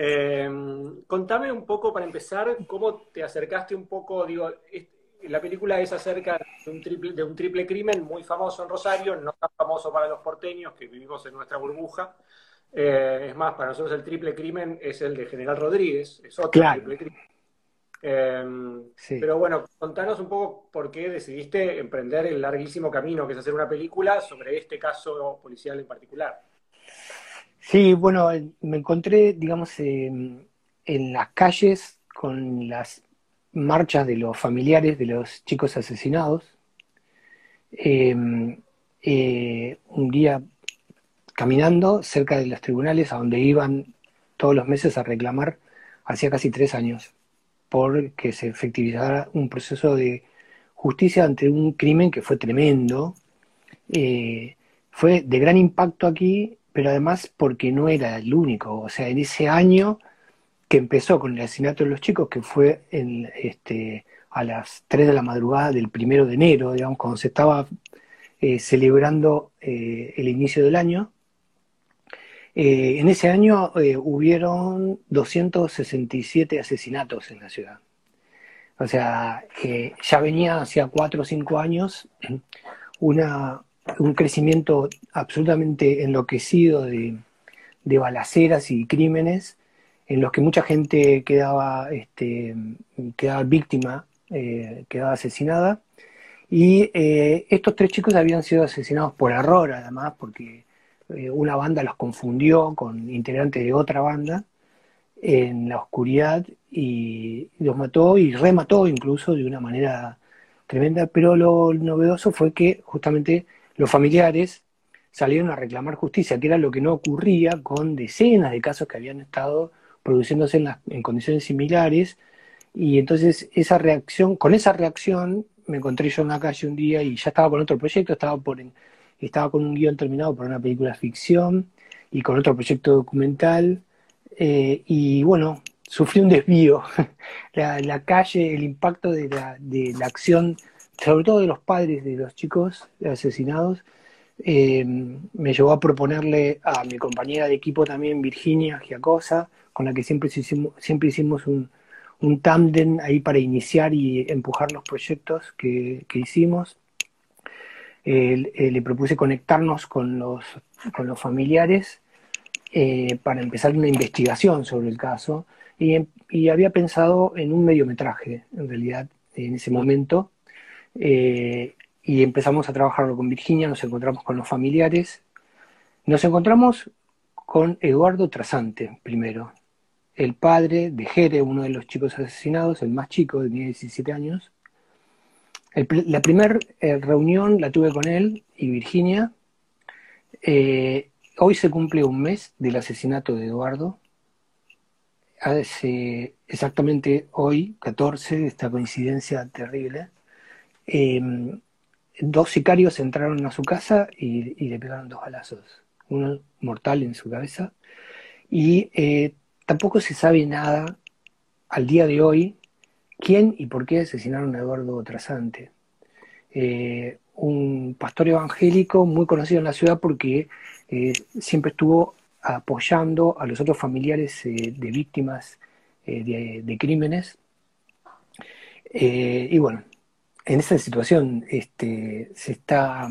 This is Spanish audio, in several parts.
Eh, contame un poco, para empezar, cómo te acercaste un poco, digo, la película es acerca de un, triple, de un triple crimen muy famoso en Rosario, no tan famoso para los porteños, que vivimos en nuestra burbuja. Eh, es más, para nosotros el triple crimen es el de General Rodríguez, es otro triple crimen. Eh, pero bueno, contanos un poco por qué decidiste emprender el larguísimo camino que es hacer una película sobre este caso policial en particular. Sí, bueno, me encontré, digamos, en las calles con las marchas de los familiares de los chicos asesinados. Em, eh, un día caminando cerca de los tribunales a donde iban todos los meses a reclamar hacía casi tres años por que se efectivizara un proceso de justicia ante un crimen que fue tremendo. Eh, fue de gran impacto aquí pero además porque no era el único. O sea, en ese año que empezó con el asesinato de los chicos, que fue este, a las 3 de la madrugada del primero de enero, digamos, cuando se estaba eh, celebrando eh, el inicio del año, eh, en ese año hubieron 267 asesinatos en la ciudad. O sea, ya venía hacía 4 o 5 años una, un crecimiento absolutamente enloquecido de, balaceras y crímenes en los que mucha gente quedaba, este, quedaba víctima, eh, quedaba asesinada. Y eh, estos tres chicos habían sido asesinados por error, además, porque eh, una banda los confundió con integrantes de otra banda en la oscuridad y los mató y remató incluso de una manera tremenda. Pero lo novedoso fue que justamente los familiares salieron a reclamar justicia, que era lo que no ocurría con decenas de casos que habían estado produciéndose en, condiciones similares. Y entonces esa reacción, con esa reacción me encontré yo en la calle un día y ya estaba con otro proyecto, estaba, por, estaba con un guion terminado por una película ficción y con otro proyecto documental. Eh, y bueno, sufrí un desvío. la, calle, el impacto de la, de la acción sobre todo de los padres de los chicos asesinados, eh, me llevó a proponerle a mi compañera de equipo también, Virginia Giacosa, con la que siempre hicimos, siempre hicimos un, un tándem ahí para iniciar y empujar los proyectos que, hicimos. Eh, le propuse conectarnos con los, con los familiares eh, para empezar una investigación sobre el caso y había pensado en un mediometraje, en realidad, en ese momento, eh, y empezamos a trabajarlo con Virginia, nos encontramos con los familiares, nos encontramos con Eduardo Trasante primero, el padre de Jere, uno de los chicos asesinados, el más chico, tenía 17 años. la primera eh, reunión la tuve con él y Virginia. Eh, hoy se cumple un mes del asesinato de Eduardo. Hace exactamente hoy, 14, esta coincidencia terrible. Em, dos sicarios entraron a su casa y, le pegaron dos balazos, uno mortal en su cabeza. Y eh, tampoco se sabe nada al día de hoy quién y por qué asesinaron a Eduardo Trasante. Eh, un pastor evangélico muy conocido en la ciudad porque eh, siempre estuvo apoyando a los otros familiares de víctimas de, de, crímenes. y bueno, en esa situación este, se está,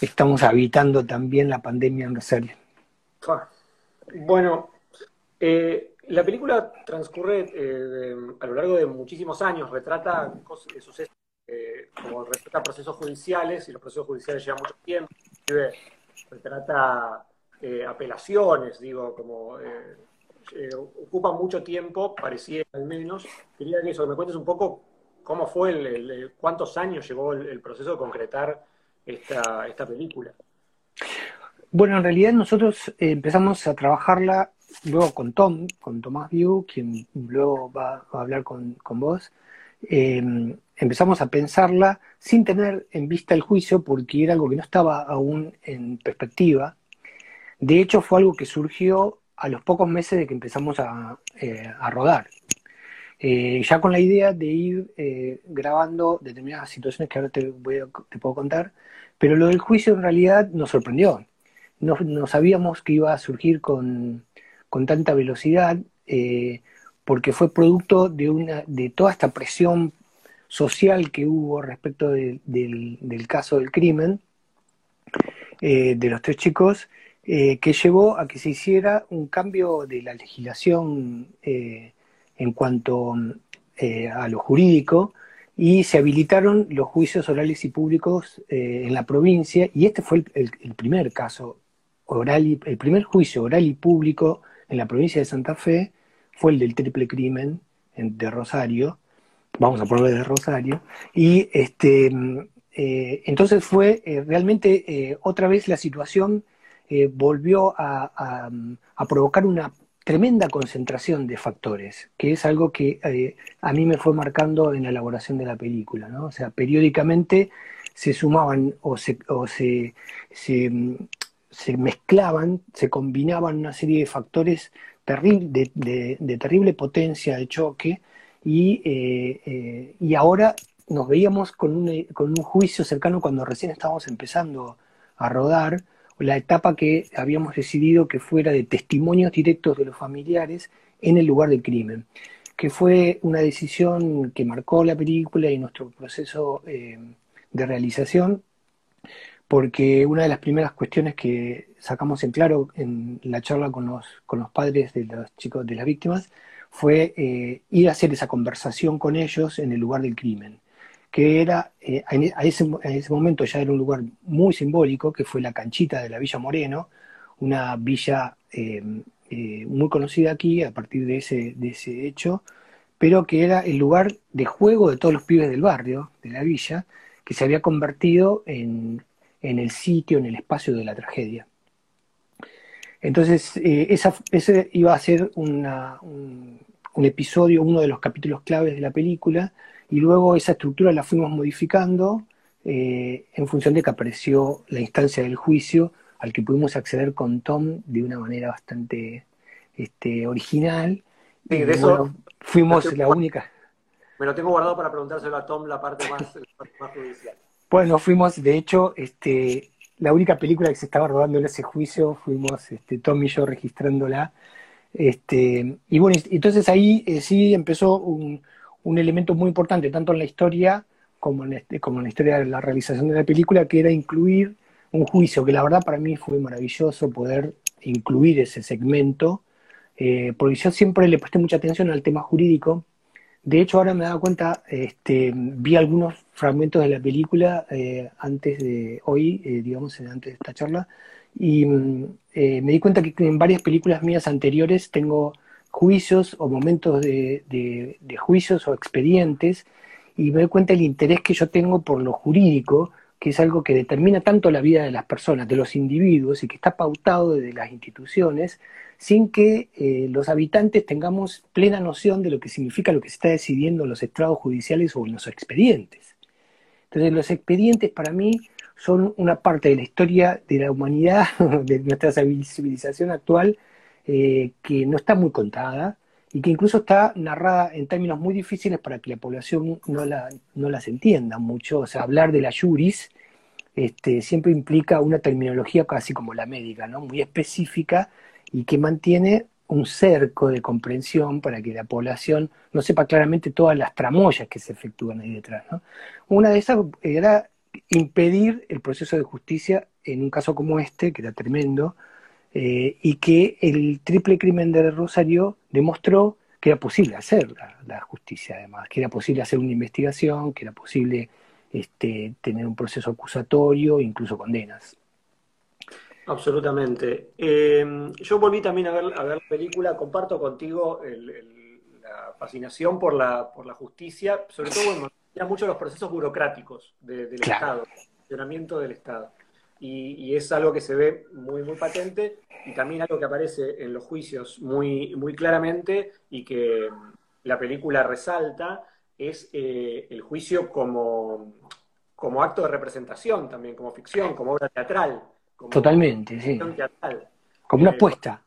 estamos habitando también la pandemia en Rosario. Bueno, eh, la película transcurre eh, a lo largo de muchísimos años, retrata sucesos eh, como retrata procesos judiciales, y los procesos judiciales llevan mucho tiempo, retrata apelaciones, digo, como ocupa mucho tiempo, parecía al menos. Quería que eso, me cuentes un poco ¿Cómo fue, el, cuántos años llevó el, proceso de concretar esta, esta película? Bueno, en realidad nosotros eh, empezamos a trabajarla luego con Tom, con Tomás View, quien luego va, a hablar con, vos. Em, empezamos a pensarla sin tener en vista el juicio porque era algo que no estaba aún en perspectiva. De hecho, fue algo que surgió a los pocos meses de que empezamos a, eh, a rodar. Eh, ya con la idea de ir eh, grabando determinadas situaciones que ahora te, voy te puedo contar, pero lo del juicio en realidad nos sorprendió. No, sabíamos que iba a surgir con, tanta velocidad. eh, porque fue producto de, una, de toda esta presión social que hubo respecto del, caso del crimen de los tres chicos, que llevó a que se hiciera un cambio de la legislación en cuanto a lo jurídico y se habilitaron los juicios orales y públicos en la provincia y este fue el, el primer caso oral y, el primer juicio oral y público en la provincia de Santa Fe fue el del triple crimen de Rosario, vamos a ponerle de Rosario, y este, eh, entonces fue eh, realmente eh, otra vez la situación volvió a, provocar una tremenda concentración de factores, que es algo que a mí me fue marcando en la elaboración de la película, ¿no? O sea, periódicamente se sumaban o se, o se, se, se mezclaban, se combinaban una serie de factores terrible, de, terrible potencia de choque y, eh, eh, y ahora nos veíamos con un, con un juicio cercano cuando recién estábamos empezando a rodar, la etapa que habíamos decidido que fuera de testimonios directos de los familiares en el lugar del crimen, que fue una decisión que marcó la película y nuestro proceso eh, de realización, porque una de las primeras cuestiones que sacamos en claro en la charla con los, con los padres de los chicos de las víctimas fue eh, ir a hacer esa conversación con ellos en el lugar del crimen, que era, eh, a, ese, ese, momento ya era un lugar muy simbólico, que fue la canchita de la Villa Moreno, una villa eh, muy conocida aquí a partir de ese, de ese hecho, pero que era el lugar de juego de todos los pibes del barrio, de la villa, que se había convertido en en el sitio, en el espacio de la tragedia. Entonces, eh, ese iba a ser un, episodio, uno de los capítulos claves de la película, y luego esa estructura la fuimos modificando eh, en función de que apareció la instancia del juicio al que pudimos acceder con Tom de una manera bastante este, original. Sí, de eso fuimos la única. Me lo tengo guardado para preguntárselo a Tom la parte más, la parte más judicial. Bueno, fuimos, de hecho, este, la única película que se estaba rodando en ese juicio, fuimos este, Tom y yo registrándola. Este, y bueno, entonces ahí eh, sí empezó un, un, elemento muy importante, tanto en la historia como en, este, como en la historia de la realización de la película, que era incluir un juicio, que la verdad para mí fue maravilloso poder incluir ese segmento, eh, porque yo siempre le presté mucha atención al tema jurídico, de hecho, ahora me he dado cuenta, este, vi algunos fragmentos de la película eh, antes de hoy, eh, digamos, antes de esta charla, y mm, eh, me di cuenta que en varias películas mías anteriores tengo juicios o momentos de, de, juicios o expedientes, y me doy cuenta del interés que yo tengo por lo jurídico, que es algo que determina tanto la vida de las personas, de los individuos, y que está pautado desde las instituciones, sin que eh, los habitantes tengamos plena noción de lo que significa lo que se está decidiendo en los estrados judiciales o en los expedientes. Entonces, los expedientes para mí son una parte de la historia de la humanidad, de nuestra civilización actual, eh, que no está muy contada y que incluso está narrada en términos muy difíciles para que la población no, la, no las entienda mucho. O sea, hablar de la juris este, siempre implica una terminología casi como la médica, ¿no? muy específica y que mantiene un cerco de comprensión para que la población no sepa claramente todas las tramoyas que se efectúan ahí detrás. Una de esas era impedir el proceso de justicia en un caso como este, que era tremendo, eh, y que el triple crimen de Rosario demostró que era posible hacer la, justicia, además, que era posible hacer una investigación, que era posible este, tener un proceso acusatorio, incluso condenas. Absolutamente. Em, yo volví también a ver, a ver la película, comparto contigo la fascinación por la, por la justicia, sobre todo bueno, mucho los procesos burocráticos del Estado, el funcionamiento del Estado. Y, es algo que se ve muy, muy patente y también algo que aparece en los juicios muy, muy claramente y que la película resalta es eh, el juicio como, como acto de representación también, como ficción, como obra teatral. Totalmente, sí. Como una eh, apuesta.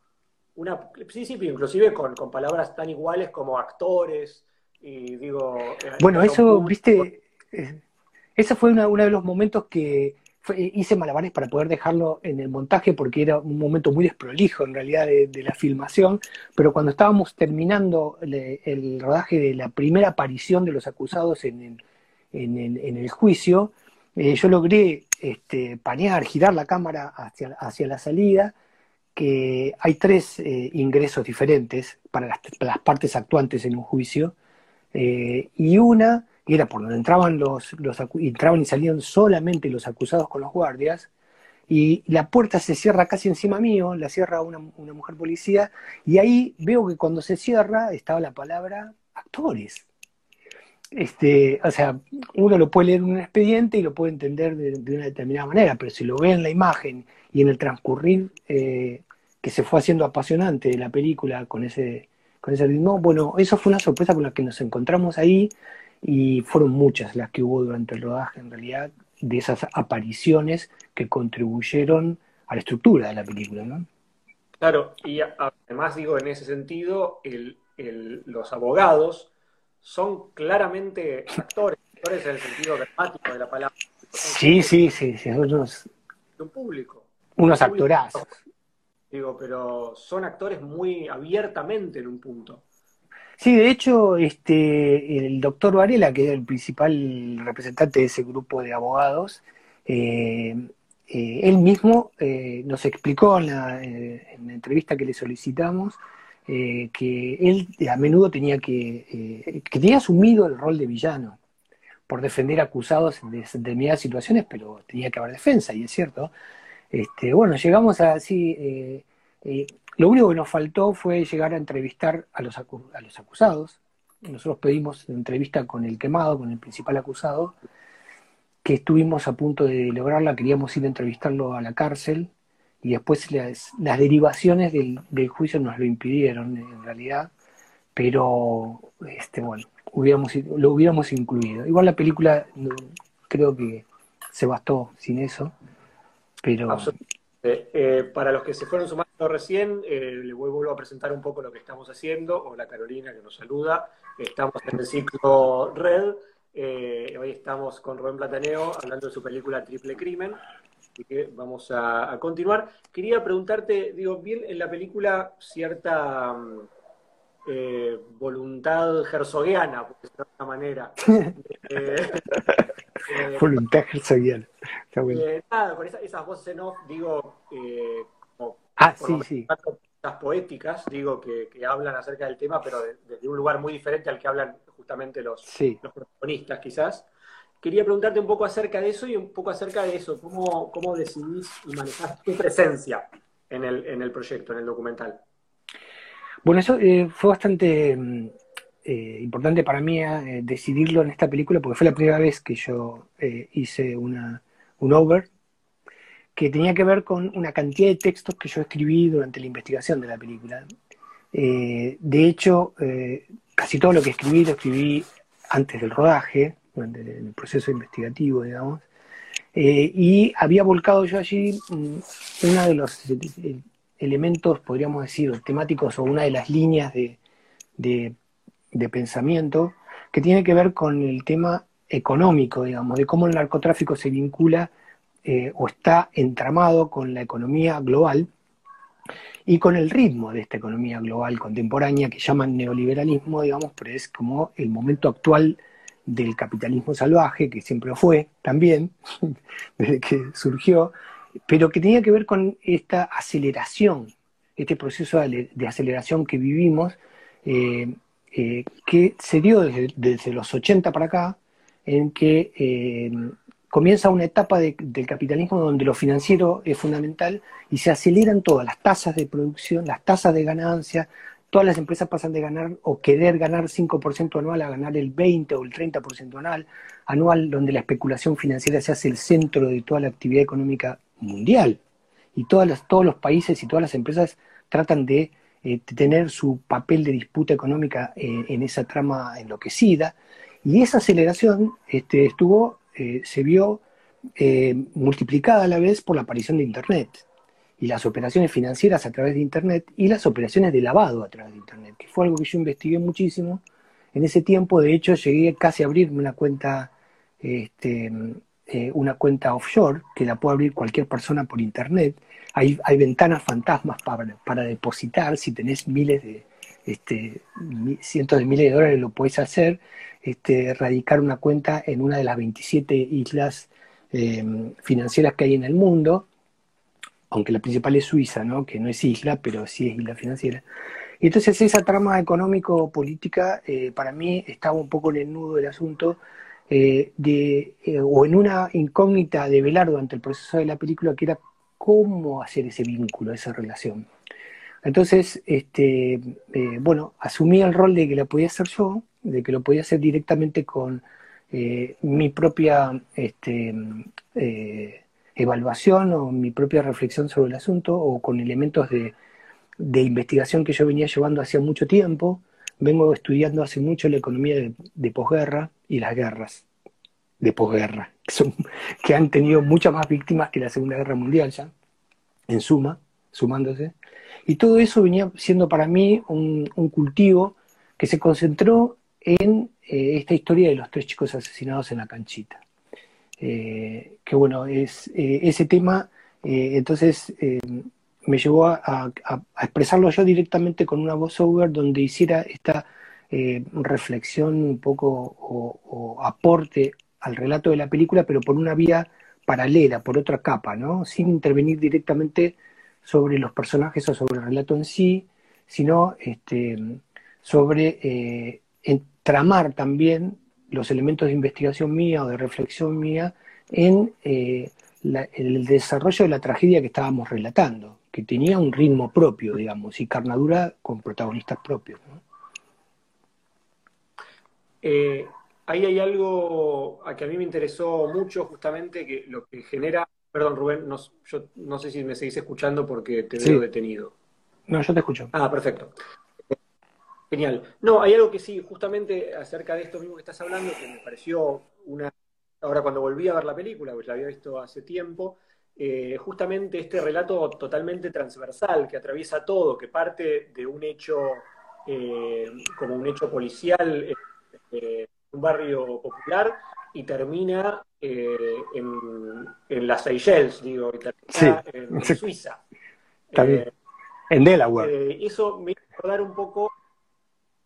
Una, sí, sí, inclusive con, palabras tan iguales como actores, y digo... Eh, bueno, eso, viste, ese fue uno de los momentos que, hice malabares para poder dejarlo en el montaje porque era un momento muy desprolijo en realidad de, la filmación, pero cuando estábamos terminando el, rodaje de la primera aparición de los acusados en el, juicio, eh, yo logré este, panear, girar la cámara hacia, hacia la salida, que hay tres eh, ingresos diferentes para las, partes actuantes en un juicio, eh, y una y era por donde entraban los, los entraban y salían solamente los acusados con los guardias, y la puerta se cierra casi encima mío, la cierra una, mujer policía, y ahí veo que cuando se cierra estaba la palabra actores. Este, o sea, uno lo puede leer en un expediente y lo puede entender de, una determinada manera, pero si lo ve en la imagen y en el transcurrir eh, que se fue haciendo apasionante de la película con ese, con ese ritmo, bueno, eso fue una sorpresa con la que nos encontramos ahí y fueron muchas las que hubo durante el rodaje, en realidad, de esas apariciones que contribuyeron a la estructura de la película, ¿no? Claro, y además digo, en ese sentido, los abogados son claramente actores, actores en el sentido dramático de la palabra. Sí, sí, sí, sí, unos, un público. Unos actorazos. Digo, pero son actores muy abiertamente en un punto. Sí, de hecho, este, el doctor Varela, que es el principal representante de ese grupo de abogados, eh, eh, él mismo eh, nos explicó en la, entrevista que le solicitamos que él a menudo tenía que, que tenía asumido el rol de villano por defender acusados de determinadas situaciones, pero tenía que haber defensa, y es cierto. Este, bueno, llegamos a así lo único que nos faltó fue llegar a entrevistar a los, a los acusados. Nosotros pedimos entrevista con el quemado, con el principal acusado, que estuvimos a punto de lograrla, queríamos ir a entrevistarlo a la cárcel y después las, derivaciones del, juicio nos lo impidieron en realidad, pero este, bueno, hubiéramos, lo hubiéramos incluido. Igual la película creo que se bastó sin eso, pero... Eh, eh, para los que se fueron sumando recién, eh, les vuelvo a presentar un poco lo que estamos haciendo. Hola Carolina, que nos saluda. Estamos en el ciclo Red. hoy estamos con Rubén Plataneo hablando de su película Triple Crimen. Así que vamos a, continuar. Quería preguntarte, digo, bien en la película cierta mm, voluntad herzoguiana, por decirlo de alguna manera. voluntad herzoguiana. Eh, nada, con esas voces en off, digo, eh, ah, sí, sí. Las poéticas, digo, que, hablan acerca del tema, pero desde un lugar muy diferente al que hablan justamente los, los protagonistas, quizás. Quería preguntarte un poco acerca de eso y un poco acerca de eso, cómo, cómo decidís y manejás tu presencia en el, en el proyecto, en el documental. Bueno, eso eh, fue bastante mm, importante para mí decidirlo en esta película porque fue la primera vez que yo hice una, un over, que tenía que ver con una cantidad de textos que yo escribí durante la investigación de la película. Eh, de hecho, eh, casi todo lo que escribí lo escribí antes del rodaje, durante el proceso investigativo, digamos, eh, y había volcado yo allí mm, uno de los elementos, podríamos decir, temáticos o una de las líneas de, de pensamiento que tiene que ver con el tema económico, digamos, de cómo el narcotráfico se vincula eh, o está entramado con la economía global y con el ritmo de esta economía global contemporánea que llaman neoliberalismo, digamos, pero es como el momento actual del capitalismo salvaje, que siempre fue también, desde que surgió, pero que tenía que ver con esta aceleración, este proceso de, aceleración que vivimos, eh, eh, que se dio desde, desde, los 80 para acá, en que eh, comienza una etapa del capitalismo donde lo financiero es fundamental y se aceleran todas las tasas de producción, las tasas de ganancia, todas las empresas pasan de ganar o querer ganar 5% anual a ganar el 20 o el 30% anual, anual, donde la especulación financiera se hace el centro de toda la actividad económica mundial. Y todas todos los países y todas las empresas tratan de, eh, tener su papel de disputa económica eh, en esa trama enloquecida. Y esa aceleración este, estuvo, eh, se vio eh, multiplicada a la vez por la aparición de Internet y las operaciones financieras a través de Internet y las operaciones de lavado a través de Internet, que fue algo que yo investigué muchísimo. En ese tiempo, de hecho, llegué casi a abrirme una cuenta este, eh, una cuenta offshore que la puede abrir cualquier persona por internet. Hay, hay ventanas fantasmas para, para depositar. Si tenés miles de, este, cientos de miles de dólares, lo puedes hacer. Este, radicar una cuenta en una de las 27 islas eh, financieras que hay en el mundo, aunque la principal es Suiza, ¿no? que no es isla, pero sí es isla financiera. Y entonces esa trama económico-política eh, para mí estaba un poco en el nudo del asunto, eh, de, o en una incógnita de velar durante el proceso de la película, que era cómo hacer ese vínculo, esa relación. Entonces, este, bueno, asumí el rol de que la podía hacer yo, de que lo podía hacer directamente con mi propia este, evaluación o mi propia reflexión sobre el asunto, o con elementos de de investigación que yo venía llevando hacía mucho tiempo. Vengo estudiando hace mucho la economía de, posguerra y las guerras de posguerra, que, que han tenido muchas más víctimas que la Segunda Guerra Mundial ya, en suma, sumándose. Y todo eso venía siendo para mí un, cultivo que se concentró en eh, esta historia de los tres chicos asesinados en la canchita. Eh, que bueno, es eh, ese tema, entonces me llevó a, expresarlo yo directamente con una voiceover donde hiciera esta reflexión un poco o, aporte al relato de la película, pero por una vía paralela, por otra capa, ¿no? Sin intervenir directamente sobre los personajes o sobre el relato en sí, sino este, sobre entramar también los elementos de investigación mía o de reflexión mía en eh, el desarrollo de la tragedia que estábamos relatando que tenía un ritmo propio, digamos, y Carnadura con protagonistas propios. Eh, ahí hay algo a que a mí me interesó mucho, justamente, que lo que genera. Perdón, Rubén, no, yo no sé si me seguís escuchando porque te veo detenido. No, yo te escucho. Ah, perfecto. Genial. No, hay algo que sí, justamente acerca de esto mismo que estás hablando, que me pareció una. Ahora, cuando volví a ver la película, pues la había visto hace tiempo, eh, justamente este relato totalmente transversal que atraviesa todo, que parte de un hecho eh, como un hecho policial en eh, un barrio popular y termina en, las Seychelles, digo, y termina en, Suiza. en Delaware. eso me hizo recordar un poco.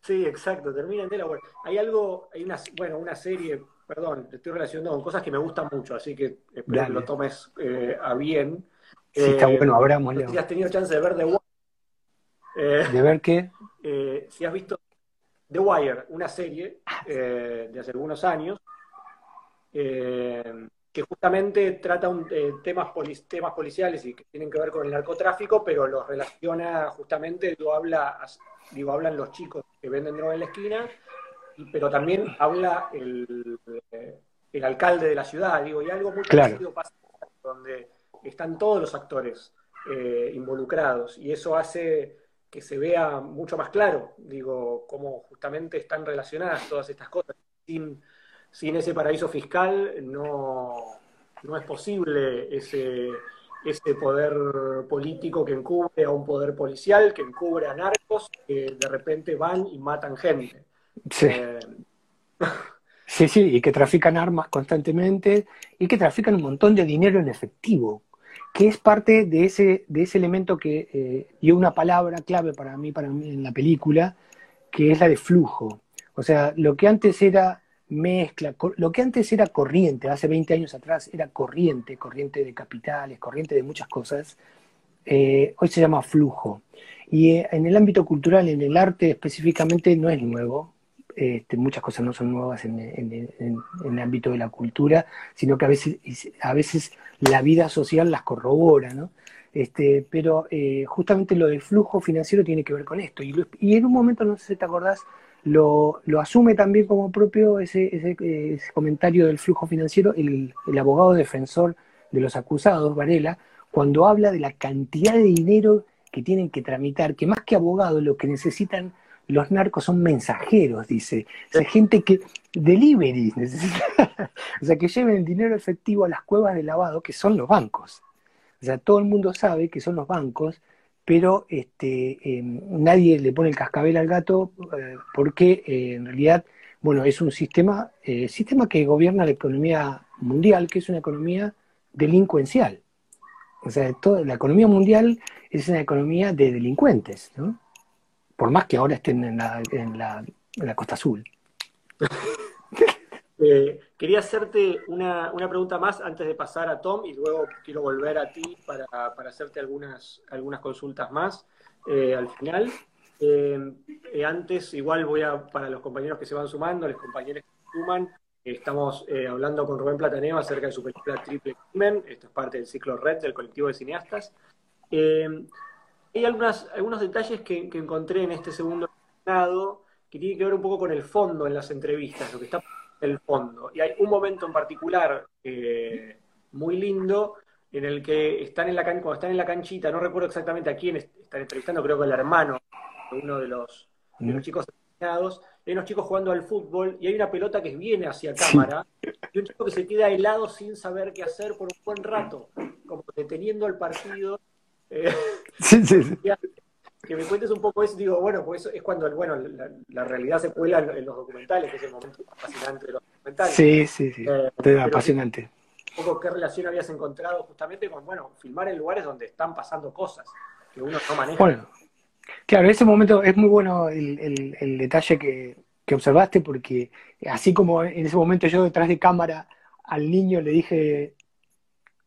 Sí, exacto, termina en Delaware. Hay algo, hay una, bueno, una serie perdón, te estoy relacionando con cosas que me gustan mucho, así que espero que lo tomes eh, a bien. Sí, está eh, bueno, abramos. Si has tenido chance de ver The Wire. Eh, ¿De ver qué? si has visto The Wire, una serie de hace algunos años, que justamente trata un, temas, temas policiales y que tienen que ver con el narcotráfico, pero los relaciona justamente, lo habla, digo, hablan los chicos que venden droga en la esquina pero también habla el, el, alcalde de la ciudad, digo, y algo muy parecido pasa donde están todos los actores eh, involucrados, y eso hace que se vea mucho más claro, digo, cómo justamente están relacionadas todas estas cosas. Sin, sin ese paraíso fiscal no, no es posible ese, ese poder político que encubre a un poder policial, que encubre a narcos, que de repente van y matan gente. Sí. Eh, sí, sí, y que trafican armas constantemente y que trafican un montón de dinero en efectivo, que es parte de ese, de ese elemento que eh, dio una palabra clave para mí, para mí en la película, que es la de flujo. O sea, lo que antes era mezcla, lo que antes era corriente, hace 20 años atrás era corriente, corriente de capitales, corriente de muchas cosas, eh, hoy se llama flujo. Y en el ámbito cultural, en el arte específicamente, no es nuevo. Este, muchas cosas no son nuevas en, el ámbito de la cultura, sino que a veces, a veces la vida social las corrobora, ¿no? Este, pero eh, justamente lo del flujo financiero tiene que ver con esto. Y, en un momento, no sé si te acordás, lo, asume también como propio ese, comentario del flujo financiero el, el, abogado defensor de los acusados, Varela, cuando habla de la cantidad de dinero que tienen que tramitar, que más que abogados lo que necesitan los narcos son mensajeros, dice. O sea, gente que delivery necesita. o sea, que lleven el dinero efectivo a las cuevas de lavado, que son los bancos. O sea, todo el mundo sabe que son los bancos, pero este, em, nadie le pone el cascabel al gato eh, porque eh, en realidad bueno, es un sistema, eh, sistema que gobierna la economía mundial, que es una economía delincuencial. O sea, toda, la economía mundial es una economía de delincuentes, ¿no? Por más que ahora estén en la, en la, en la Costa Azul. Eh, quería hacerte una, pregunta más antes de pasar a Tom y luego quiero volver a ti para, hacerte algunas, algunas consultas más eh, al final. Eh, antes, igual voy a, para los compañeros que se van sumando, los compañeros que se suman, estamos hablando con Rubén Plataneva acerca de su película Triple Crimen, esto es parte del ciclo Red del colectivo de cineastas. hay algunas, algunos detalles que, encontré en este segundo que tiene que ver un poco con el fondo en las entrevistas, lo que está el fondo. Y hay un momento en particular eh, muy lindo en el que están en la cuando están en la canchita, no recuerdo exactamente a quién están entrevistando, creo que el hermano de uno de los, de los chicos asesinados, hay unos chicos jugando al fútbol y hay una pelota que viene hacia cámara y un chico que se queda helado sin saber qué hacer por un buen rato, como deteniendo el partido. Eh, sí, sí, sí. Que me cuentes un poco eso, digo, bueno, pues es cuando bueno, la, realidad se cuela en, los documentales, que es el momento fascinante de los documentales. Sí, sí, sí, eh, apasionante. Un poco qué relación habías encontrado justamente con, bueno, filmar en lugares donde están pasando cosas que uno no maneja. Bueno, claro, en ese momento es muy bueno el, el, detalle que, que observaste, porque así como en ese momento yo detrás de cámara al niño le dije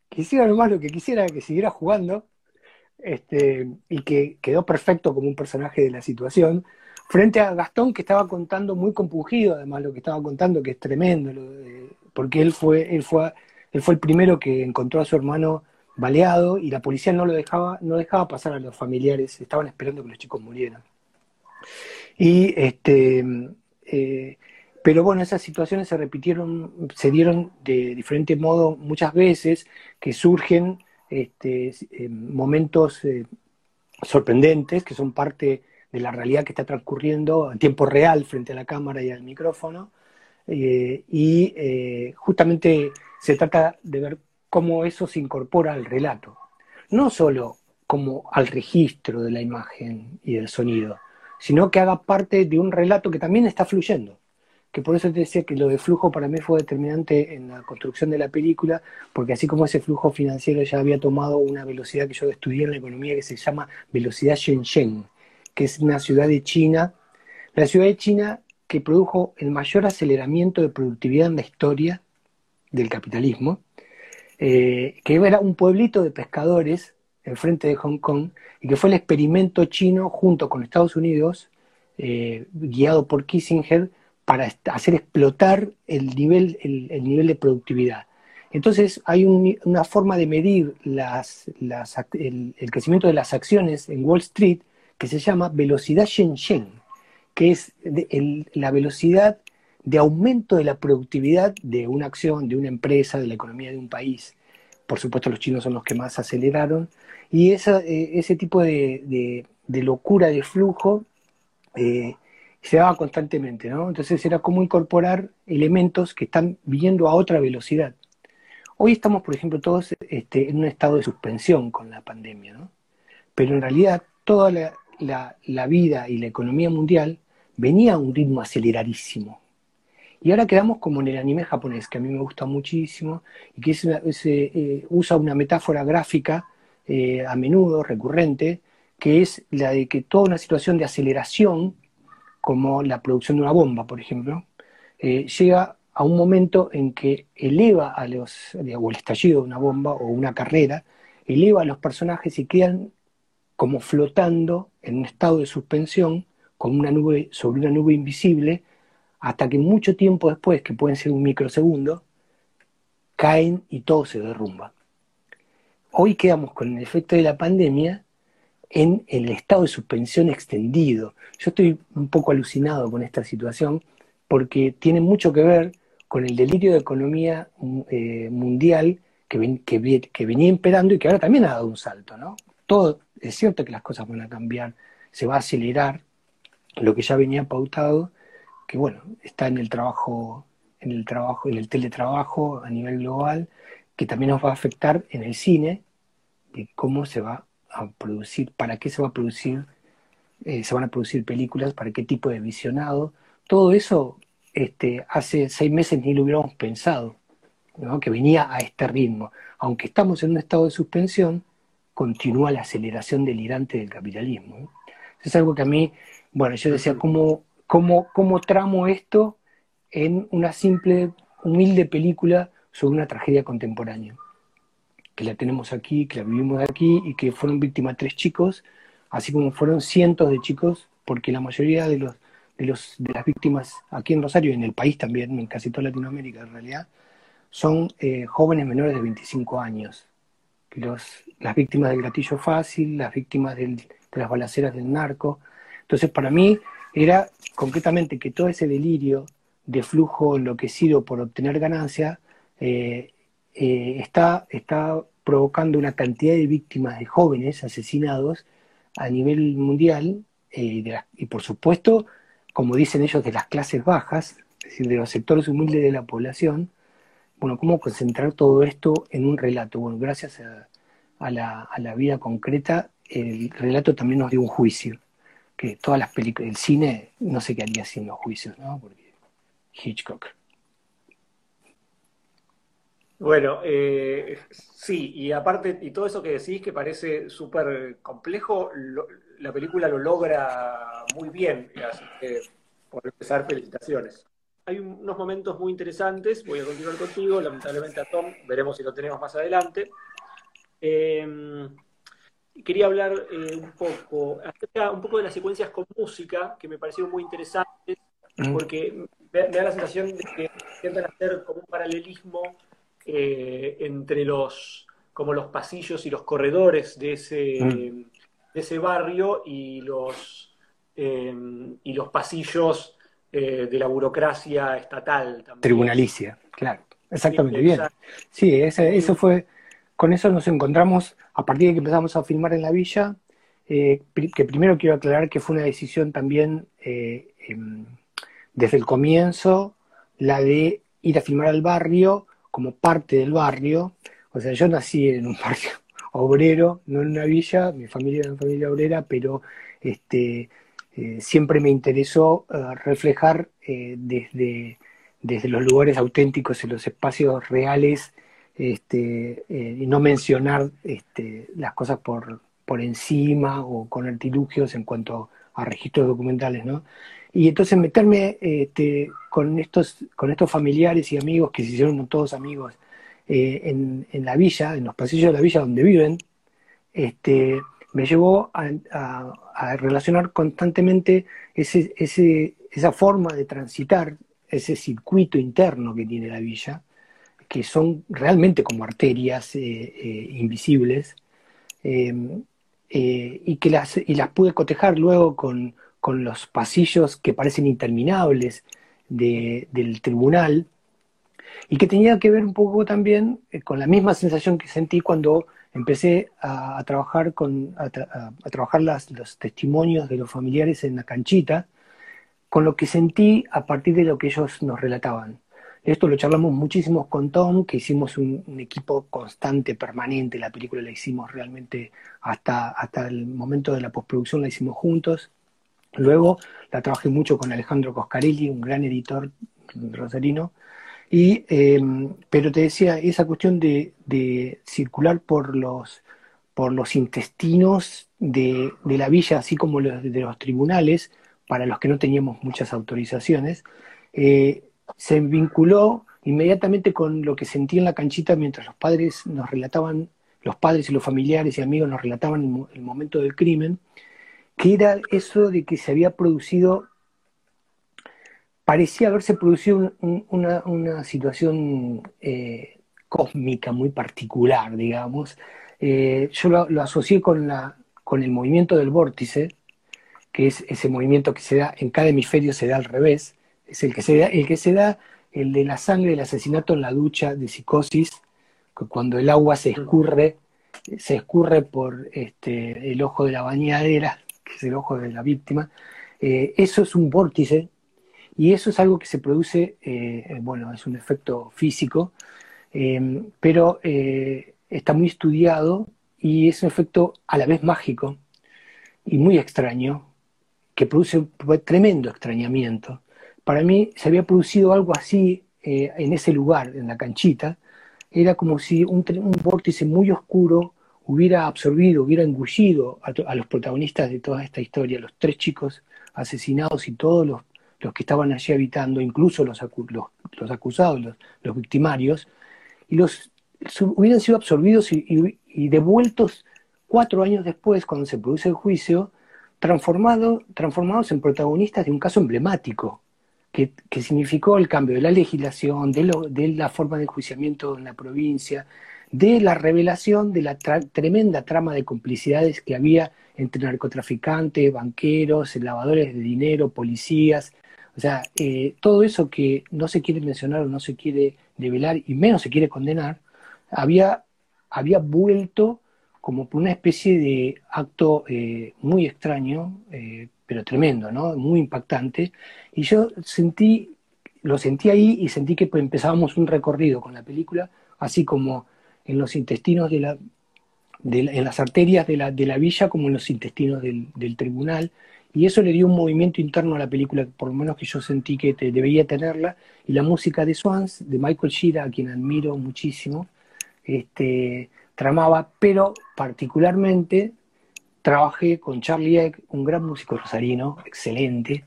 que hiciera nomás lo que quisiera, que siguiera jugando, este, y que quedó perfecto como un personaje de la situación, frente a Gastón que estaba contando muy compungido, además lo que estaba contando, que es tremendo, porque él fue, él fue, él fue el primero que encontró a su hermano baleado y la policía no lo dejaba, no dejaba pasar a los familiares, estaban esperando que los chicos murieran. Y este eh, pero bueno, esas situaciones se repitieron, se dieron de diferente modo muchas veces, que surgen este, eh, momentos eh, sorprendentes que son parte de la realidad que está transcurriendo en tiempo real frente a la cámara y al micrófono. Eh, y justamente se trata de ver cómo eso se incorpora al relato. No solo como al registro de la imagen y del sonido, sino que haga parte de un relato que también está fluyendo que por eso te decía que lo de flujo para mí fue determinante en la construcción de la película, porque así como ese flujo financiero ya había tomado una velocidad que yo estudié en la economía que se llama velocidad Shenzhen, que es una ciudad de China, la ciudad de China que produjo el mayor aceleramiento de productividad en la historia del capitalismo, eh, que era un pueblito de pescadores enfrente de Hong Kong y que fue el experimento chino junto con Estados Unidos, eh, guiado por Kissinger, para hacer explotar el nivel, el, nivel de productividad. Entonces hay una forma de medir el, crecimiento de las acciones en Wall Street que se llama velocidad Shenzhen, que es la velocidad de aumento de la productividad de una acción, de una empresa, de la economía de un país. Por supuesto los chinos son los que más aceleraron. Y esa, eh, ese tipo de, locura de flujo eh, se daba constantemente, ¿no? Entonces era como incorporar elementos que están viniendo a otra velocidad. Hoy estamos, por ejemplo, todos este, en un estado de suspensión con la pandemia, ¿no? Pero en realidad toda la, vida y la economía mundial venía a un ritmo aceleradísimo. Y ahora quedamos como en el anime japonés, que a mí me gusta muchísimo, y que eh, usa una metáfora gráfica eh, a menudo, recurrente, que es la de que toda una situación de aceleración como la producción de una bomba, por ejemplo, eh, llega a un momento en que eleva a los, o el estallido de una bomba o una carrera, eleva a los personajes y quedan como flotando en un estado de suspensión con una nube, sobre una nube invisible, hasta que mucho tiempo después, que pueden ser un microsegundo, caen y todo se derrumba. Hoy quedamos con el efecto de la pandemia en el estado de suspensión extendido. Yo estoy un poco alucinado con esta situación porque tiene mucho que ver con el delirio de economía eh, mundial que, que, venía imperando y que ahora también ha dado un salto, ¿no? Todo, es cierto que las cosas van a cambiar, se va a acelerar lo que ya venía pautado, que bueno, está en el trabajo, en el trabajo, en el teletrabajo a nivel global, que también nos va a afectar en el cine, de cómo se va a producir, para qué se va a producir, eh, se van a producir películas, para qué tipo de visionado. Todo eso este, hace seis meses ni lo hubiéramos pensado, que venía a este ritmo. Aunque estamos en un estado de suspensión, continúa la aceleración delirante del capitalismo. Es algo que a mí, bueno, yo decía, ¿cómo, cómo, cómo tramo esto en una simple, humilde película sobre una tragedia contemporánea? Que la tenemos aquí, que la vivimos aquí y que fueron víctimas tres chicos, así como fueron cientos de chicos, porque la mayoría de los de, los, de las víctimas aquí en Rosario y en el país también, en casi toda Latinoamérica en realidad, son eh, jóvenes menores de 25 años. Los, las víctimas del gatillo fácil, las víctimas de las balaceras del narco. Entonces, para mí era concretamente que todo ese delirio de flujo enloquecido por obtener ganancia eh, eh, está, está provocando una cantidad de víctimas de jóvenes asesinados a nivel mundial y por supuesto como dicen ellos, de las clases bajas, de los sectores humildes de la población, bueno, cómo concentrar todo esto en un relato. Bueno, gracias a, la, vida concreta, el relato también nos dio un juicio, que todas las películas, el cine no sé qué haría sin los juicios, ¿no? Porque Hitchcock. Bueno, eh, sí, y aparte, y todo eso que decís que parece súper complejo, la película lo logra muy bien, así que por empezar, felicitaciones. Hay unos momentos muy interesantes, voy a continuar contigo, lamentablemente a Tom, veremos si lo tenemos más adelante. Em, quería hablar eh, un poco acerca un poco de las secuencias con música, que me parecieron muy interesantes, mm. porque me, da la sensación de que intentan hacer como un paralelismo eh, entre los como los pasillos y los corredores de ese, mm. de ese barrio y los Em, y los pasillos eh, de la burocracia estatal también. Tribunalicia, claro, exactamente, bien. Sí, eso fue, con eso nos encontramos a partir de que empezamos a filmar en la villa, eh, que primero quiero aclarar que fue una decisión también eh, em, desde el comienzo, la de ir a filmar al barrio como parte del barrio. O sea, yo nací en un barrio obrero, no en una villa, mi familia era una familia obrera, pero este, eh, siempre me interesó eh, reflejar eh, desde, desde los lugares auténticos y los espacios reales este, y no mencionar este, las cosas por, por encima o con artilugios en cuanto a registros documentales, ¿no? Y entonces meterme este, con, estos, con estos familiares y amigos que se hicieron todos amigos en, en, la villa, en los pasillos de la villa donde viven, este, me llevó a, relacionar constantemente ese, esa forma de transitar, ese circuito interno que tiene la villa, que son realmente como arterias eh, eh, invisibles, eh, y que las, y las pude cotejar luego con, los pasillos que parecen interminables del tribunal, y que tenía que ver un poco también con la misma sensación que sentí cuando empecé a, trabajar, con, a, trabajar los testimonios de los familiares en la canchita, con lo que sentí a partir de lo que ellos nos relataban. Esto lo charlamos muchísimo con Tom, que hicimos un, equipo constante, permanente. La película la hicimos realmente hasta, hasta el momento de la postproducción, la hicimos juntos. Luego la trabajé mucho con Alejandro Coscarelli, un gran editor rosarino, y, em, pero te decía, esa cuestión de, circular por los, por los intestinos de, la villa, así como los, de los tribunales, para los que no teníamos muchas autorizaciones, eh, se vinculó inmediatamente con lo que sentí en la canchita mientras los padres nos relataban, los padres y los familiares y amigos nos relataban el momento del crimen, que era eso de que se había producido parecía haberse producido una, situación eh, cósmica muy particular, digamos. Eh, yo lo, asocié con, la, con el movimiento del vórtice, que es ese movimiento que se da en cada hemisferio, se da al revés, es el que se da, el que se da, el de la sangre del asesinato en la ducha de psicosis, cuando el agua se escurre, se escurre por este, el ojo de la bañadera, que es el ojo de la víctima. Eh, eso es un vórtice y eso es algo que se produce, eh, bueno, es un efecto físico, eh, pero eh, está muy estudiado y es un efecto a la vez mágico y muy extraño, que produce un tremendo extrañamiento, para mí se había producido algo así eh, en ese lugar, en la canchita. Era como si un vórtice muy oscuro hubiera absorbido, hubiera engullido a, los protagonistas de toda esta historia, los tres chicos asesinados y todos los, los que estaban allí habitando, incluso los, los, acusados, los, victimarios, y los hubieran sido absorbidos y, devueltos cuatro años después, cuando se produce el juicio, transformado, transformados en protagonistas de un caso emblemático, que, significó el cambio de la legislación, de, lo, de la forma de enjuiciamiento en la provincia, de la revelación de la tremenda trama de complicidades que había entre narcotraficantes, banqueros, lavadores de dinero, policías. O sea, eh, todo eso que no se quiere mencionar o no se quiere develar y menos se quiere condenar, había, había vuelto como por una especie de acto eh, muy extraño, eh, pero tremendo, ¿no? Muy impactante. Y yo sentí, lo sentí ahí y sentí que pues, empezábamos un recorrido con la película, así como en los intestinos de la, en las arterias de la, de la villa como en los intestinos del, tribunal, y eso le dio un movimiento interno a la película, por lo menos que yo sentí que te, debía tenerla, y la música de Swans, de Michael Shira, a quien admiro muchísimo, este, tramaba, pero particularmente trabajé con Charlie Eck, un gran músico rosarino, excelente,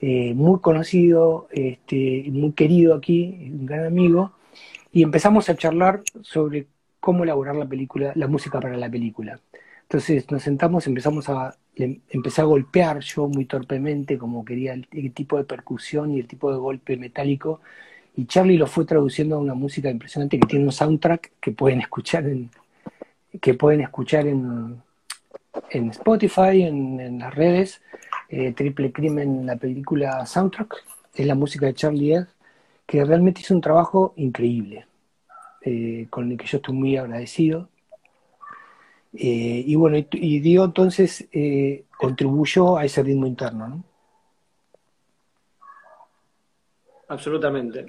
eh, muy conocido, este, muy querido aquí, un gran amigo, y empezamos a charlar sobre cómo elaborar la película, la música para la película. Entonces nos sentamos, empezamos a, empecé a golpear yo muy torpemente, como quería el, tipo de percusión y el tipo de golpe metálico, y Charlie lo fue traduciendo a una música impresionante que tiene un soundtrack que pueden escuchar en, que pueden escuchar en, en Spotify, en, las redes, eh, Triple Crimen, la película Soundtrack, es la música de Charlie Egg, que realmente hizo un trabajo increíble. Eh, con el que yo estoy muy agradecido. Eh, y bueno, y, y Dio entonces eh, contribuyó a ese ritmo interno, ¿no? Absolutamente.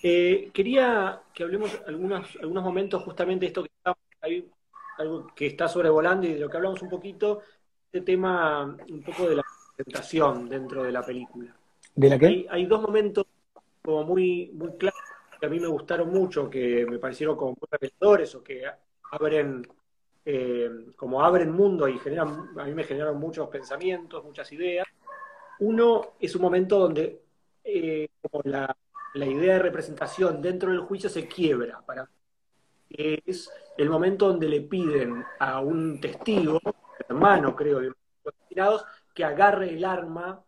quería que hablemos algunos, algunos momentos justamente de esto que está, hay algo que está sobrevolando y de lo que hablamos un poquito, este tema un poco de la presentación dentro de la película. ¿De la qué? Hay, hay dos momentos como muy, muy claros que a mí me gustaron mucho, que me parecieron como muy reveladores o que abren, eh, como abren mundo y generan, a mí me generaron muchos pensamientos, muchas ideas. Uno es un momento donde eh, como la, idea de representación dentro del juicio se quiebra. Para es el momento donde le piden a un testigo, hermano creo de los asesinados, que agarre el arma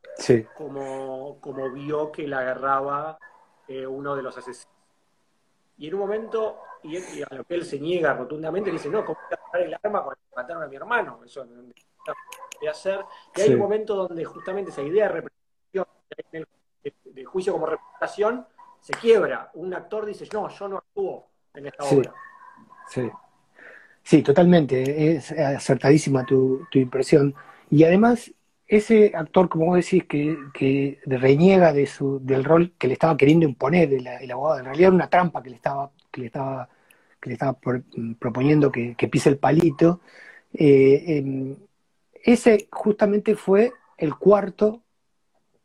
como, como vio que la agarraba eh, uno de los asesinos. Y en un momento, y, a lo que él se niega rotundamente, dice, no, ¿cómo voy a agarrar el arma con mataron a mi hermano? Eso no voy a hacer. Y hay un momento donde justamente esa idea de representación, de, juicio como representación, se quiebra. Un actor dice, no, yo no actúo en esta obra. Sí. Sí, totalmente. Es acertadísima tu, tu impresión. Y además, ese actor, como vos decís, que, que reniega de su, del rol que le estaba queriendo imponer el, abogado, en realidad era una trampa que le estaba, que le estaba, que le estaba proponiendo que, pise el palito, eh, em, ese justamente fue el cuarto,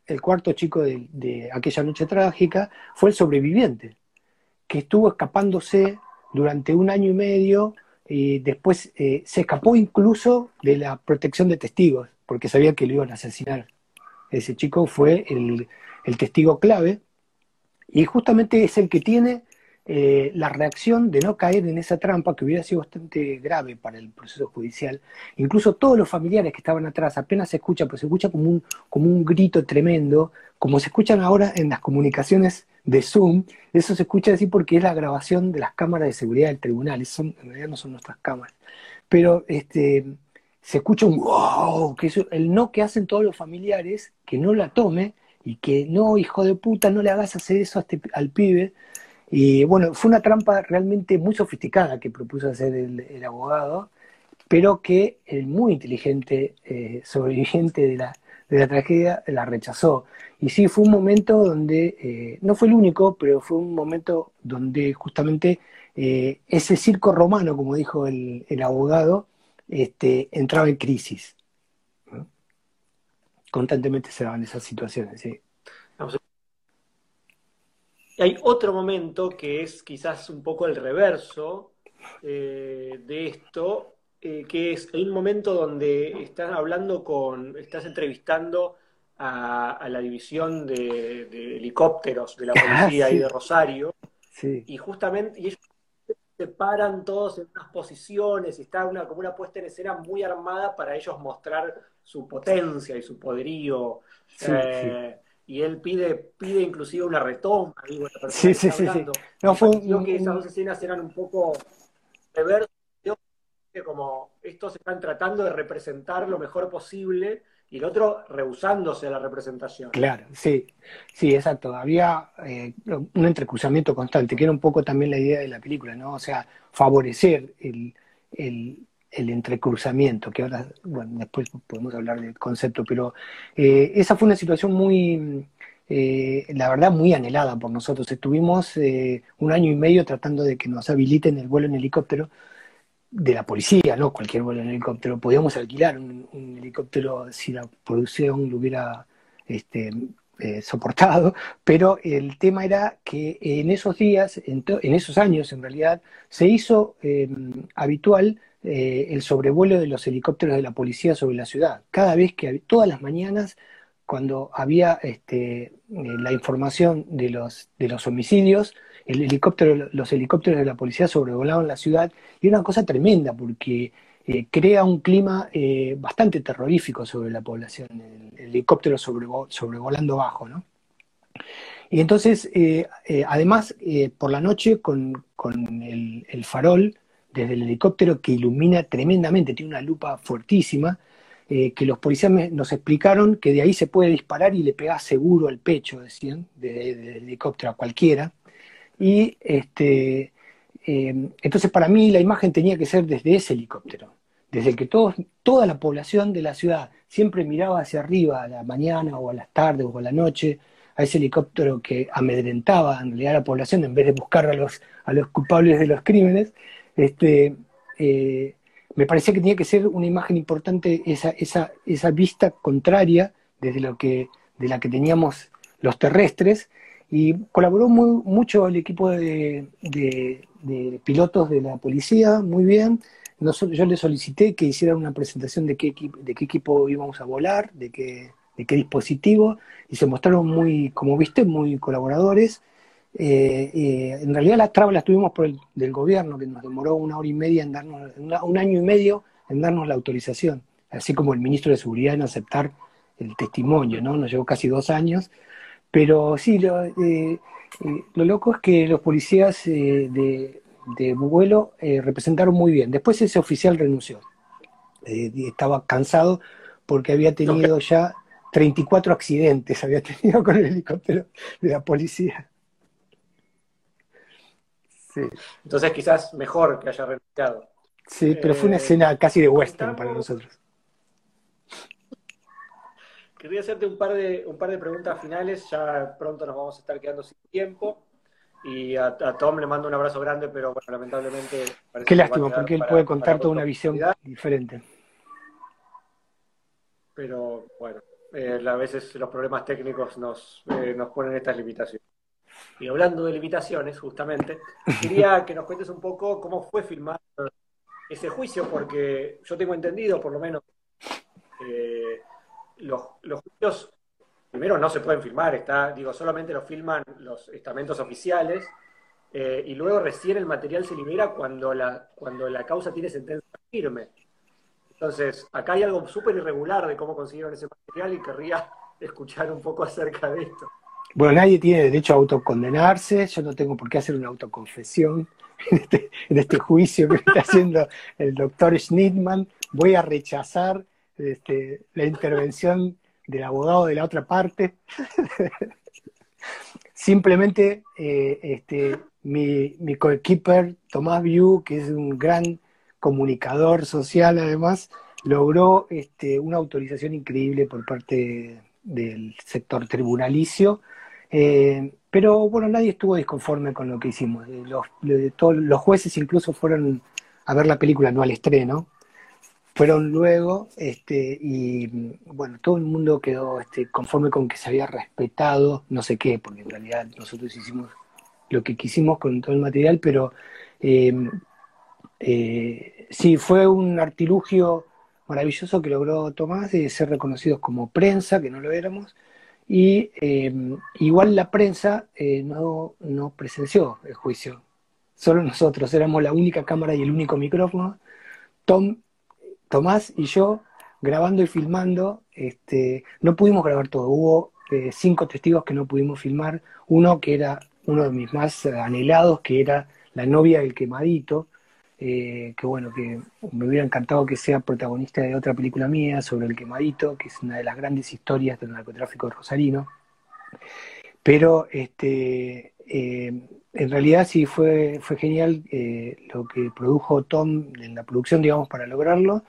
el cuarto chico de, aquella noche trágica, fue el sobreviviente, que estuvo escapándose durante un año y medio, y después eh, se escapó incluso de la protección de testigos porque sabía que lo iban a asesinar. Ese chico fue el, testigo clave y justamente es el que tiene eh, la reacción de no caer en esa trampa que hubiera sido bastante grave para el proceso judicial. Incluso todos los familiares que estaban atrás apenas se escucha, pues se escucha como un, como un grito tremendo, como se escuchan ahora en las comunicaciones de Zoom, eso se escucha así porque es la grabación de las cámaras de seguridad del tribunal, son, en realidad no son nuestras cámaras. Pero este, se escucha un wow, que es el no que hacen todos los familiares, que no la tome y que no, hijo de puta, no le hagas hacer eso este, al pibe. Y bueno, fue una trampa realmente muy sofisticada que propuso hacer el, abogado, pero que el muy inteligente eh, sobreviviente de la, de la tragedia la rechazó. Y sí, fue un momento donde, eh, no fue el único, pero fue un momento donde justamente eh, ese circo romano, como dijo el, el abogado, este, entraba en crisis. Constantemente se daban esas situaciones. hay otro momento que es quizás un poco el reverso eh, de esto, eh, que es hay un momento donde estás hablando con, estás entrevistando a, la división de, helicópteros de la ah, policía y de Rosario, y justamente y ellos se paran todos en unas posiciones y está una, como una puesta en escena muy armada para ellos mostrar su potencia y su poderío. Eh, y él pide, pide inclusive una retoma. Digo, sí, sí, sí, No, fue que esas dos escenas eran un poco reverso, como estos están tratando de representar lo mejor posible y el otro rehusándose a la representación. Claro, sí, sí, exacto. Había eh, un entrecruzamiento constante, que era un poco también la idea de la película, ¿no? O sea, favorecer el, el, el entrecruzamiento, que ahora, bueno, después podemos hablar del concepto, pero eh, esa fue una situación muy, eh, la verdad, muy anhelada por nosotros. Estuvimos eh, un año y medio tratando de que nos habiliten el vuelo en helicóptero de la policía, no cualquier vuelo en helicóptero. Podíamos alquilar un, helicóptero si la producción lo hubiera este, soportado, pero el tema era que en esos días, en, en esos años en realidad, se hizo habitual eh, el sobrevuelo de los helicópteros de la policía sobre la ciudad. Cada vez que, todas las mañanas, cuando había este, eh, la información de los, de los homicidios, el helicóptero, los helicópteros de la policía sobrevolaban la ciudad y era una cosa tremenda porque eh, crea un clima bastante terrorífico sobre la población, el, helicóptero sobrevolando bajo, ¿no? Y entonces, además, por la noche, con, el, farol, desde el helicóptero que ilumina tremendamente, tiene una lupa fuertísima, eh, que los policías nos explicaron que de ahí se puede disparar y le pega seguro al pecho, decían, desde el helicóptero a cualquiera. Y este, eh, entonces para mí la imagen tenía que ser desde ese helicóptero, desde que todos, toda la población de la ciudad siempre miraba hacia arriba a la mañana o a las tardes o a la noche, a ese helicóptero que amedrentaba en realidad a la población en vez de buscar a los, a los culpables de los crímenes, este, eh, me parecía que tenía que ser una imagen importante esa, esa, esa vista contraria desde lo que, de la que teníamos los terrestres y colaboró muy, mucho el equipo de, pilotos de la policía, muy bien. yo le solicité que hicieran una presentación de qué, de qué equipo íbamos a volar, de qué, de qué dispositivo, y se mostraron muy, como viste, muy colaboradores. Eh, eh, en realidad las trabas las tuvimos por el del gobierno, que nos demoró una hora y media en darnos, un año y medio en darnos la autorización, así como el ministro de Seguridad en aceptar el testimonio, ¿no? Nos llevó casi dos años, pero sí, lo, eh, lo loco es que los policías de, de vuelo representaron muy bien. Después ese oficial renunció, estaba cansado porque había tenido ya 34 accidentes, había tenido con el helicóptero de la policía. Entonces quizás mejor que haya renunciado. Sí, pero fue una eh, escena casi de western para nosotros. Quería hacerte un par de un par de preguntas finales, ya pronto nos vamos a estar quedando sin tiempo. Y a, Tom le mando un abrazo grande, pero bueno, lamentablemente... Qué lástima, porque él puede contar toda una visión diferente. Pero bueno, eh, a veces los problemas técnicos nos, eh, nos ponen estas limitaciones. Y hablando de limitaciones, justamente, quería que nos cuentes un poco cómo fue filmar ese juicio, porque yo tengo entendido, por lo menos, eh, los, juicios primero no se pueden filmar, está, digo, solamente lo filman los estamentos oficiales, eh, y luego recién el material se libera cuando la, cuando la causa tiene sentencia firme. Entonces, acá hay algo súper irregular de cómo consiguieron ese material y querría escuchar un poco acerca de esto. Bueno, nadie tiene derecho a autocondenarse, yo no tengo por qué hacer una autoconfesión en este, este juicio que está haciendo el doctor Schnittman. Voy a rechazar este, la intervención del abogado de la otra parte. Simplemente eh, este, mi, mi coequiper Tomás Viu, que es un gran comunicador social además, logró este, una autorización increíble por parte del sector tribunalicio eh, pero bueno, nadie estuvo disconforme con lo que hicimos. Los, los jueces incluso fueron a ver la película, no al estreno. Fueron luego, este, y bueno, todo el mundo quedó este, conforme con que se había respetado no sé qué, porque en realidad nosotros hicimos lo que quisimos con todo el material, pero eh, eh, sí, fue un artilugio maravilloso que logró Tomás de ser reconocidos como prensa, que no lo éramos, y eh, igual la prensa no, no presenció el juicio, solo nosotros éramos la única cámara y el único micrófono, Tom, Tomás y yo grabando y filmando, este, no pudimos grabar todo, hubo cinco testigos que no pudimos filmar, uno que era uno de mis más anhelados, que era la novia del quemadito, eh, que bueno, que me hubiera encantado que sea protagonista de otra película mía sobre el quemadito, que es una de las grandes historias del narcotráfico rosarino. Pero este, eh, en realidad sí fue, fue genial eh, lo que produjo Tom en la producción, digamos, para lograrlo,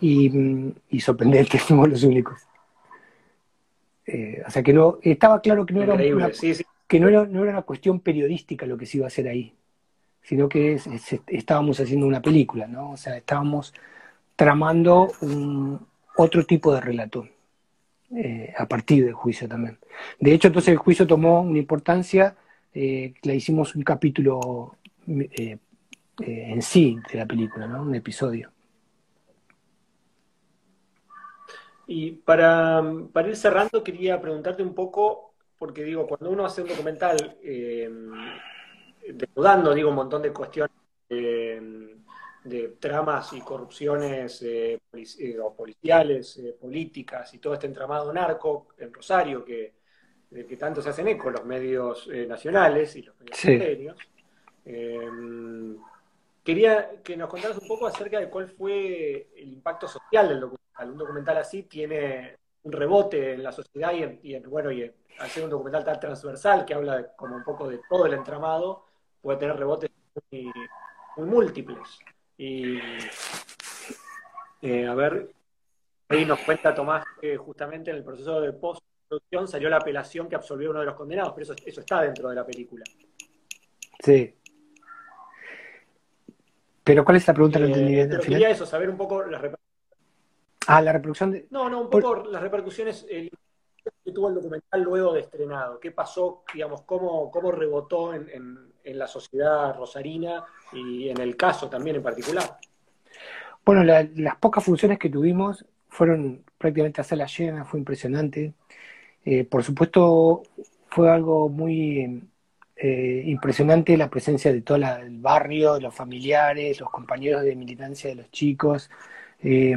y, y sorprendente, fuimos los únicos. o sea que no, estaba claro que no era una, que no era, no era una cuestión periodística lo que se iba a hacer ahí sino que estábamos haciendo una película, ¿no? O sea, estábamos tramando un, otro tipo de relato eh, a partir del juicio también. De hecho, entonces el juicio tomó una importancia, eh, le hicimos un capítulo eh, en sí de la película, ¿no? Un episodio. Y para, para, ir cerrando, quería preguntarte un poco, porque digo, cuando uno hace un documental desnudando, digo, un montón de cuestiones de tramas y corrupciones eh, eh, policiales, eh, políticas y todo este entramado narco en Rosario que, que tanto se hacen eco los medios nacionales y los medios quería que nos contaras un poco acerca de cuál fue el impacto social del documental. Un documental así tiene un rebote en la sociedad y, en, bueno, y al ser un documental tan transversal que habla como un poco de todo el entramado, puede tener rebotes muy, múltiples. Y eh, a ver, ahí nos cuenta Tomás que justamente en el proceso de postproducción salió la apelación que absolvió uno de los condenados, pero eso, eso está dentro de la película. Sí. Pero ¿cuál es la pregunta? No entendí bien. quería eso, saber un poco las repercusiones. Ah, la reproducción de... No, no, un poco las repercusiones, el que tuvo el documental luego de estrenado. ¿Qué pasó, digamos, cómo, cómo rebotó en en la sociedad rosarina y en el caso también en particular. Bueno, las pocas funciones que tuvimos fueron prácticamente a sala llena, fue impresionante. Eh, por supuesto, fue algo muy eh, impresionante la presencia de todo el barrio, los familiares, los compañeros de militancia de los chicos. Eh,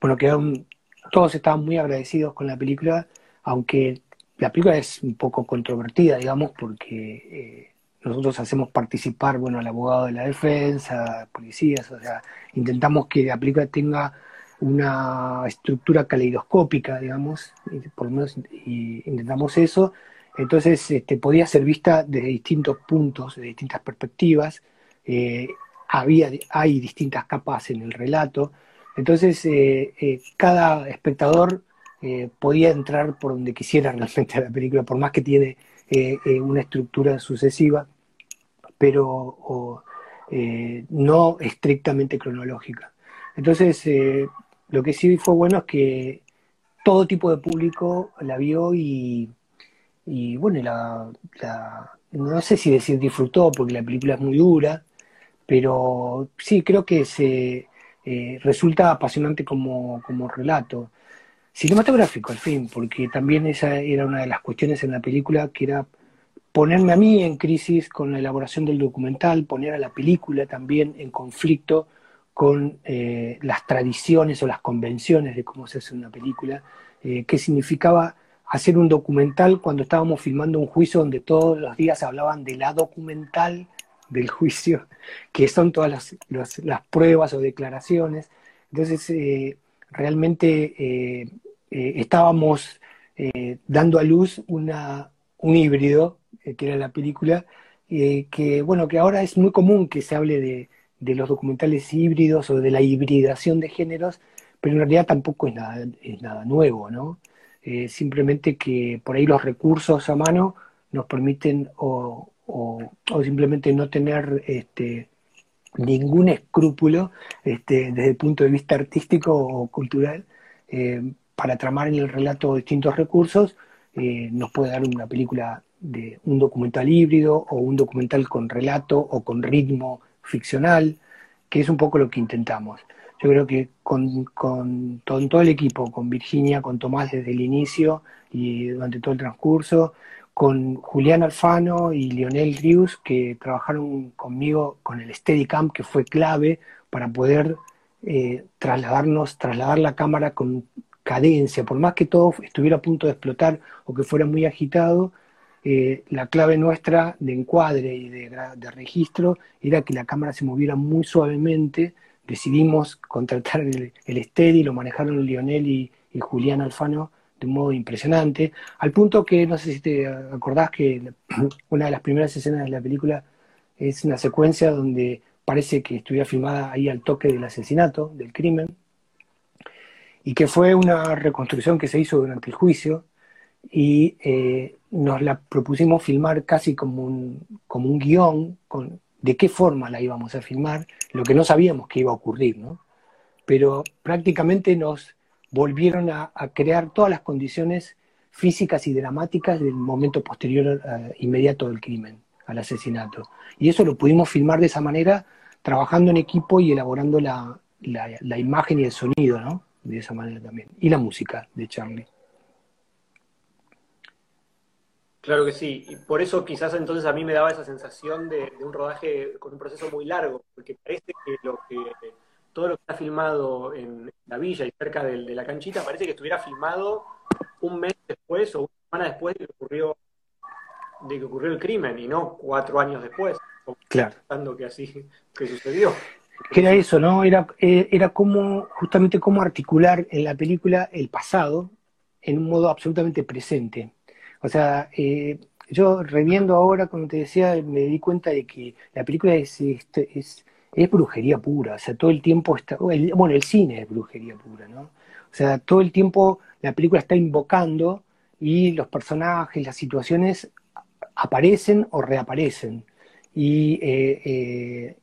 bueno, quedaron, todos estaban muy agradecidos con la película, aunque la película es un poco controvertida, digamos, porque eh, nosotros hacemos participar, bueno, al abogado de la defensa, policías, o sea, intentamos que la película tenga una estructura caleidoscópica, digamos, por lo menos intentamos eso. Entonces, este, podía ser vista desde distintos puntos, de distintas perspectivas. Eh, había, hay distintas capas en el relato. Entonces, eh, cada espectador eh, podía entrar por donde quisiera realmente la película, por más que tiene eh, eh, una estructura sucesiva, pero no estrictamente cronológica. Entonces, lo que sí fue bueno es que todo tipo de público la vio y, bueno, la, no sé si decir disfrutó, porque la película es muy dura, pero sí creo que se resulta apasionante como, como relato. Cinematográfico al fin, porque también esa era una de las cuestiones en la película que era ponerme a mí en crisis con la elaboración del documental, poner a la película también en conflicto con eh, las tradiciones o las convenciones de cómo se hace una película, eh, qué significaba hacer un documental cuando estábamos filmando un juicio donde todos los días hablaban de la documental del juicio, que son todas las, las, pruebas o declaraciones. Entonces, eh, realmente eh, estábamos dando a luz una, un híbrido, que era la película, que bueno, que ahora es muy común que se hable de, de, los documentales híbridos o de la hibridación de géneros, pero en realidad tampoco es nada, es nada nuevo, ¿no? simplemente que por ahí los recursos a mano nos permiten o, o, simplemente no tener este, ningún escrúpulo este, desde el punto de vista artístico o cultural para tramar en el relato distintos recursos eh, nos puede dar una película de un documental híbrido o un documental con relato o con ritmo ficcional, que es un poco lo que intentamos. Yo creo que con, todo el equipo, con Virginia, con Tomás desde el inicio y durante todo el transcurso, con Julián Alfano y Lionel Rius, que trabajaron conmigo con el Steadicam, que fue clave para poder eh, trasladarnos, trasladar la cámara con cadencia, por más que todo estuviera a punto de explotar o que fuera muy agitado, eh, la clave nuestra de encuadre y de, registro era que la cámara se moviera muy suavemente. Decidimos contratar el, el Steady, lo manejaron Lionel y, y Julián Alfano de un modo impresionante, al punto que, no sé si te acordás que una de las primeras escenas de la película es una secuencia donde parece que estuviera filmada ahí al toque del asesinato, del crimen, y que fue una reconstrucción que se hizo durante el juicio, y eh, nos la propusimos filmar casi como un, como un guion, con, de qué forma la íbamos a filmar, lo que no sabíamos que iba a ocurrir, ¿no? Pero prácticamente nos volvieron a, crear todas las condiciones físicas y dramáticas del momento posterior eh, inmediato del crimen, al asesinato. Y eso lo pudimos filmar de esa manera, trabajando en equipo y elaborando la, la, imagen y el sonido, ¿no? De esa manera también. Y la música de Charlie. Claro que sí, y por eso quizás entonces a mí me daba esa sensación de, de, un rodaje con un proceso muy largo, porque parece que lo que todo lo que está filmado en la villa y cerca de, la canchita parece que estuviera filmado un mes después o una semana después de que ocurrió, de que ocurrió el crimen y no cuatro años después. Claro. que así que sucedió. Era eso, ¿no? Era, eh, era como, justamente cómo articular en la película el pasado en un modo absolutamente presente. O sea, eh, yo reviendo ahora, como te decía, me di cuenta de que la película es, es es brujería pura, o sea, todo el tiempo está, bueno, el cine es brujería pura, ¿no? O sea, todo el tiempo la película está invocando y los personajes, las situaciones aparecen o reaparecen. Y eh, eh,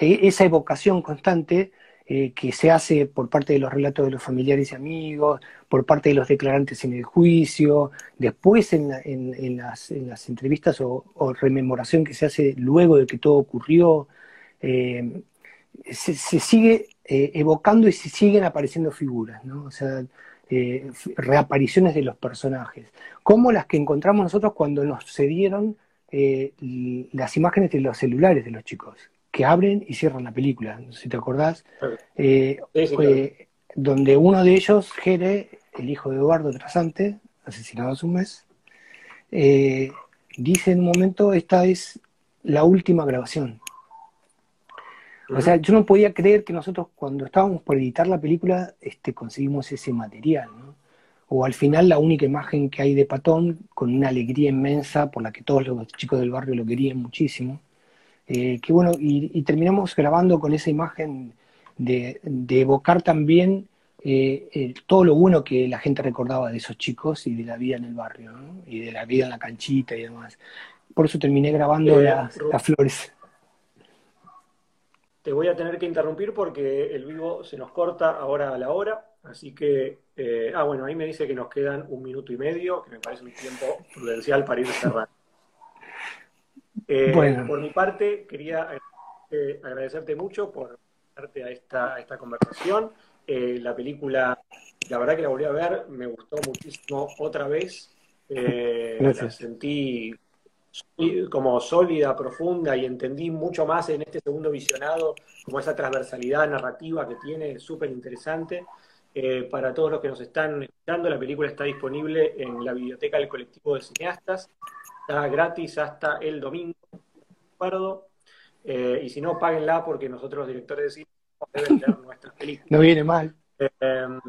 e-, esa evocación constante eh, que se hace por parte de los relatos de los familiares y amigos, por parte de los declarantes en el juicio, después en, las, entrevistas o, rememoración que se hace luego de que todo ocurrió, eh, se, sigue eh, evocando y se siguen apareciendo figuras, ¿no? O sea, reapariciones de los personajes, como las que encontramos nosotros cuando nos cedieron las imágenes de los celulares de los chicos, que abren y cierran la película, si te acordás, donde uno de ellos, Jere, el hijo de Eduardo Trasante, asesinado hace un mes, dice en un momento, esta es la última grabación. O sea, yo no podía creer que nosotros cuando estábamos por editar la película este, conseguimos ese material, ¿no? O al final la única imagen que hay de Patón, con una alegría inmensa por la que todos los chicos del barrio lo querían muchísimo. Eh, que bueno, y, terminamos grabando con esa imagen de, evocar también eh, todo lo bueno que la gente recordaba de esos chicos y de la vida en el barrio, ¿no? Y de la vida en la canchita y demás. Por eso terminé grabando las flores. Te voy a tener que interrumpir porque el vivo se nos corta ahora a la hora, así que, eh, ah, bueno, ahí me dice que nos quedan un minuto y medio, que me parece un tiempo prudencial para ir cerrando. Eh, por mi parte, quería eh, agradecerte mucho por darte a esta, a esta conversación. la película, la verdad que la volví a ver, me gustó muchísimo otra vez. La sentí como sólida, profunda y entendí mucho más en este segundo visionado, como esa transversalidad narrativa que tiene, súper interesante. Eh, para todos los que nos están escuchando, la película está disponible en la biblioteca del colectivo de cineastas, está gratis hasta el domingo, eh, y si no, páguenla porque nosotros los directores de cine nuestras películas. No viene mal. Em,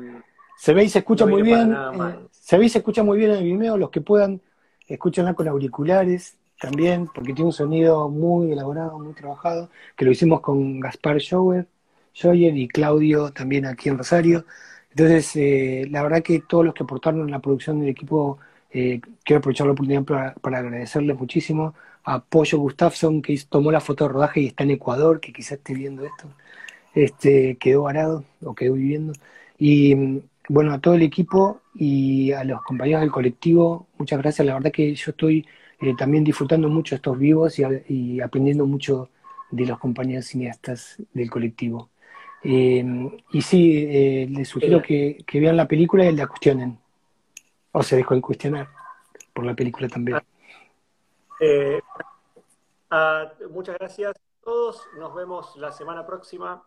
se ve y se escucha muy bien. Eh, se ve y se escucha muy bien en el Vimeo, los que puedan escúchenla con auriculares también, porque tiene un sonido muy elaborado, muy trabajado, que lo hicimos con Gaspar Schauer, y Claudio también aquí en Rosario. Entonces, eh, la verdad que todos los que aportaron en la producción del equipo, eh, quiero aprovechar la oportunidad para, agradecerles muchísimo. A Pollo Gustafsson, que tomó la foto de rodaje y está en Ecuador, que quizás esté viendo esto. Este, quedó varado o quedó viviendo. Y bueno, a todo el equipo y a los compañeros del colectivo, muchas gracias. La verdad que yo estoy eh, también disfrutando mucho estos vivos y, aprendiendo mucho de los compañeros cineastas del colectivo. Eh, y sí, eh, les sugiero que, vean la película y la cuestionen. O se dejó de cuestionar por la película también. Ah, muchas gracias a todos. Nos vemos la semana próxima.